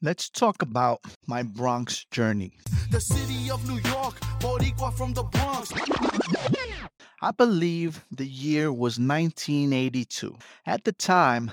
let's talk about my Bronx journey. The city of New York, Boricua from the Bronx. I believe the year was 1982. At the time,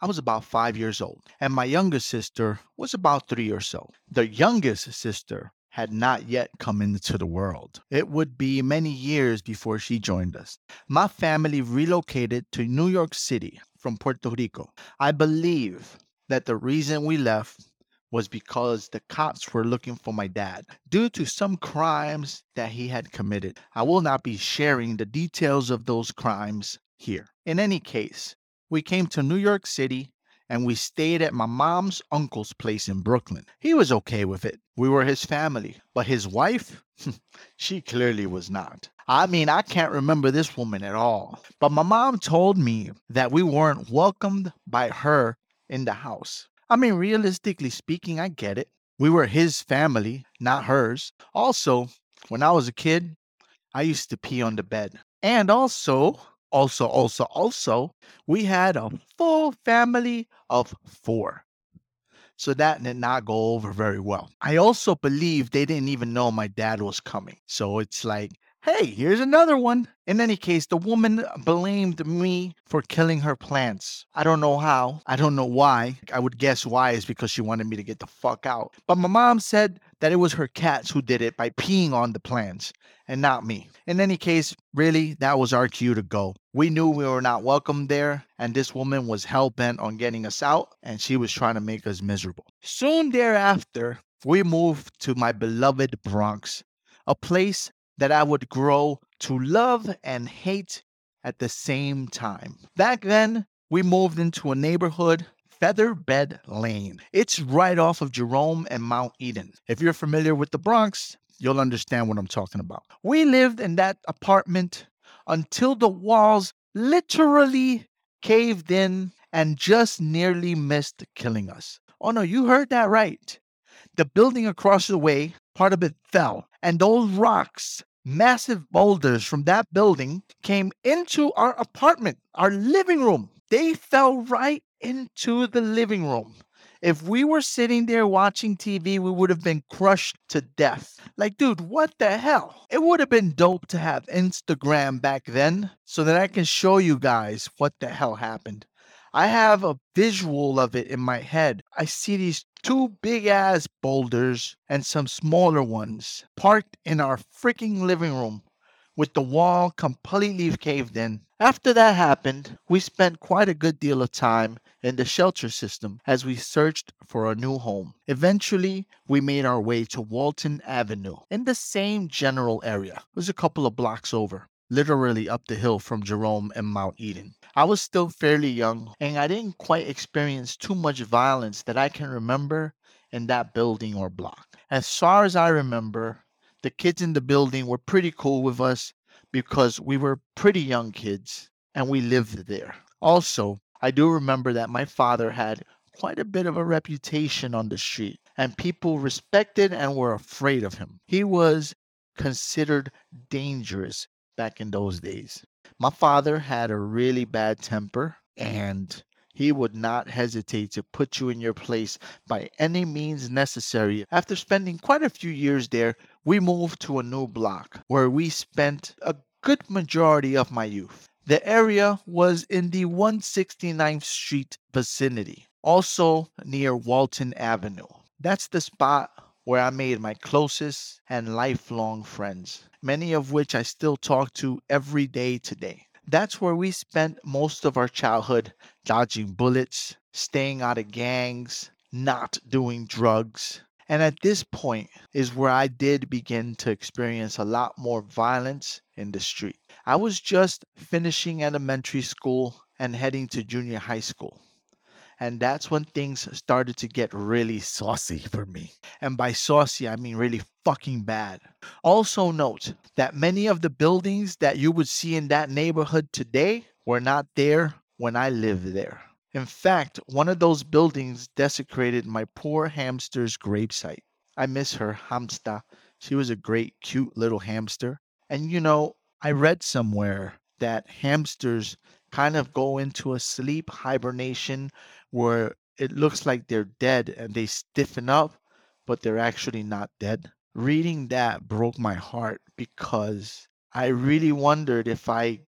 I was about five years old, and my younger sister was about three or so. The youngest sister had not yet come into the world. It would be many years before she joined us. My family relocated to New York City from Puerto Rico. I believe that the reason we left was because the cops were looking for my dad due to some crimes that he had committed. I will not be sharing the details of those crimes here. In any case, we came to New York City and we stayed at my mom's uncle's place in Brooklyn. He was okay with it. We were his family. But his wife, she clearly was not. I mean, I can't remember this woman at all. But my mom told me that we weren't welcomed by her in the house. I mean, realistically speaking, I get it. We were his family, not hers. Also, when I was a kid, I used to pee on the bed. And also, also, also, also, we had a full family of four. So that did not go over very well. I also believe they didn't even know my dad was coming. So it's like, hey, here's another one. In any case, the woman blamed me for killing her plants. I don't know how. I don't know why. I would guess why is because she wanted me to get the fuck out. But my mom said that it was her cats who did it by peeing on the plants and not me. In any case, really, that was our cue to go. We knew we were not welcome there, and this woman was hell bent on getting us out, and she was trying to make us miserable. Soon thereafter, we moved to my beloved Bronx, a place that I would grow to love and hate at the same time. Back then, we moved into a neighborhood Featherbed Lane. It's right off of Jerome and Mount Eden. If you're familiar with the Bronx, you'll understand what I'm talking about. We lived in that apartment until the walls literally caved in and just nearly missed killing us. Oh no, you heard that right. The building across the way, part of it fell, and those rocks, massive boulders from that building, came into our apartment, our living room. They fell right into the living room. If we were sitting there watching TV, we would have been crushed to death. Like, dude, what the hell? It would have been dope to have Instagram back then so that I can show you guys what the hell happened. I have a visual of it in my head. I see these two big ass boulders and some smaller ones parked in our freaking living room with the wall completely caved in. After that happened, we spent quite a good deal of time in the shelter system as we searched for a new home. Eventually, we made our way to Walton Avenue in the same general area. It was a couple of blocks over, literally up the hill from Jerome and Mount Eden. I was still fairly young and I didn't quite experience too much violence that I can remember in that building or block. As far as I remember, the kids in the building were pretty cool with us because we were pretty young kids and we lived there. Also, I do remember that my father had quite a bit of a reputation on the street and people respected and were afraid of him. He was considered dangerous back in those days. My father had a really bad temper and he would not hesitate to put you in your place by any means necessary. After spending quite a few years there, we moved to a new block where we spent a good majority of my youth. The area was in the 169th Street vicinity, also near Walton Avenue. That's the spot where I made my closest and lifelong friends, many of which I still talk to every day today. That's where we spent most of our childhood dodging bullets, staying out of gangs, not doing drugs. And at this point is where I did begin to experience a lot more violence in the street. I was just finishing elementary school and heading to junior high school. And that's when things started to get really saucy for me. And by saucy, I mean really fucking bad. Also, note that many of the buildings that you would see in that neighborhood today were not there when I lived there. In fact, one of those buildings desecrated my poor hamster's gravesite. I miss her, Hamsta. She was a great, cute little hamster. And you know, I read somewhere that hamsters kind of go into a sleep hibernation where it looks like they're dead and they stiffen up, but they're actually not dead. Reading that broke my heart because I really wondered if I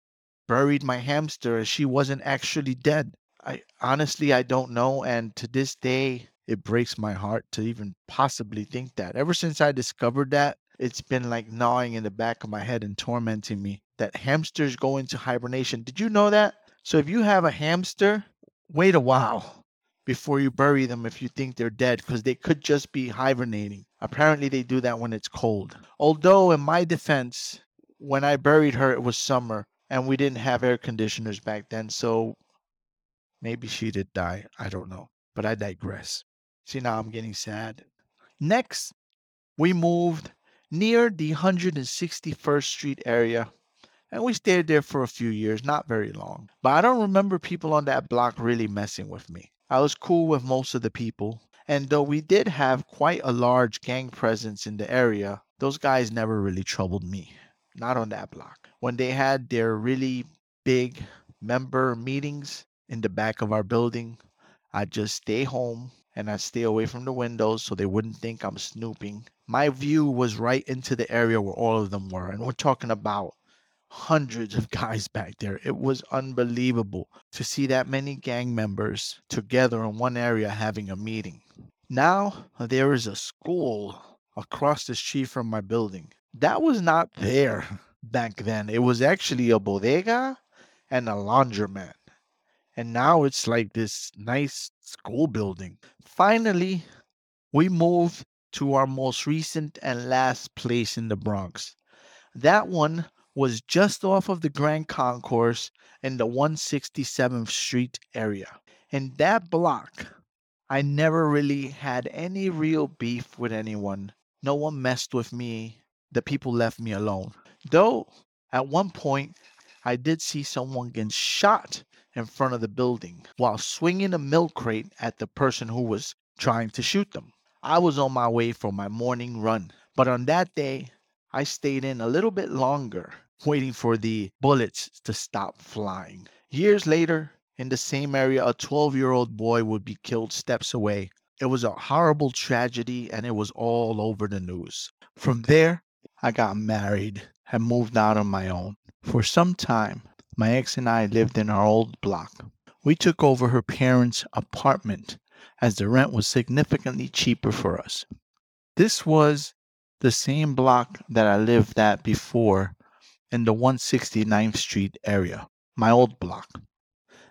buried my hamster and she wasn't actually dead. I honestly I don't know and to this day it breaks my heart to even possibly think that. Ever since I discovered that, it's been like gnawing in the back of my head and tormenting me that hamsters go into hibernation. Did you know that? So if you have a hamster, wait a while before you bury them if you think they're dead because they could just be hibernating. Apparently, they do that when it's cold. Although, in my defense, when I buried her, it was summer and we didn't have air conditioners back then. So maybe she did die. I don't know. But I digress. See, now I'm getting sad. Next, we moved near the 161st Street area and we stayed there for a few years, not very long. But I don't remember people on that block really messing with me. I was cool with most of the people, and though we did have quite a large gang presence in the area, those guys never really troubled me. Not on that block. When they had their really big member meetings in the back of our building, I'd just stay home and I'd stay away from the windows so they wouldn't think I'm snooping. My view was right into the area where all of them were, and we're talking about hundreds of guys back there. It was unbelievable to see that many gang members together in one area having a meeting. Now there is a school across the street from my building. That was not there back then. It was actually a bodega and a laundromat. And now it's like this nice school building. Finally, we moved to our most recent and last place in the Bronx. That one was just off of the Grand Concourse in the 167th Street area. In that block, I never really had any real beef with anyone. No one messed with me. The people left me alone. Though, at one point, I did see someone get shot in front of the building while swinging a milk crate at the person who was trying to shoot them. I was on my way for my morning run, but on that day, I stayed in a little bit longer waiting for the bullets to stop flying. Years later, in the same area, a 12 year old boy would be killed steps away. It was a horrible tragedy and it was all over the news. From there, I got married and moved out on my own. For some time, my ex and I lived in our old block. We took over her parents' apartment as the rent was significantly cheaper for us. This was the same block that I lived at before in the 169th Street area, my old block.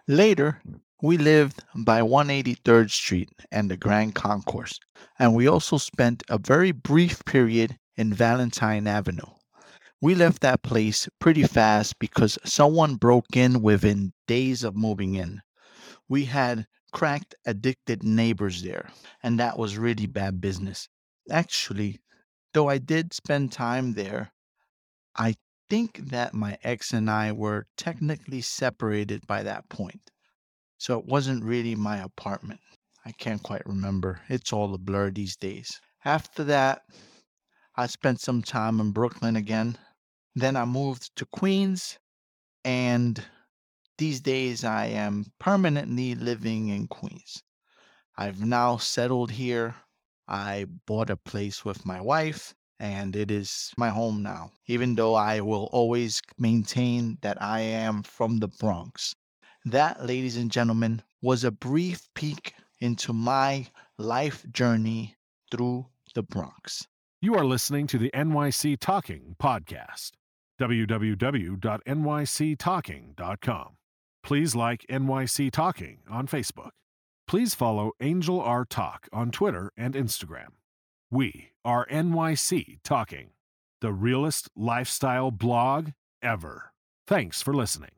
Later, we lived by 183rd Street and the Grand Concourse, and we also spent a very brief period in Valentine Avenue. We left that place pretty fast because someone broke in within days of moving in. We had cracked addicted neighbors there, and that was really bad business. Actually, though I did spend time there, I think that my ex and I were technically separated by that point. So it wasn't really my apartment. I can't quite remember. It's all a blur these days. After that, I spent some time in Brooklyn again. Then I moved to Queens, and these days I am permanently living in Queens. I've now settled here. I bought a place with my wife, and it is my home now, even though I will always maintain that I am from the Bronx. That, ladies and gentlemen, was a brief peek into my life journey through the Bronx. You are listening to the NYC Talking podcast. www.nyctalking.com. Please like NYC Talking on Facebook. Please follow Angel R Talk on Twitter and Instagram. We are NYC Talking, the realest lifestyle blog ever. Thanks for listening.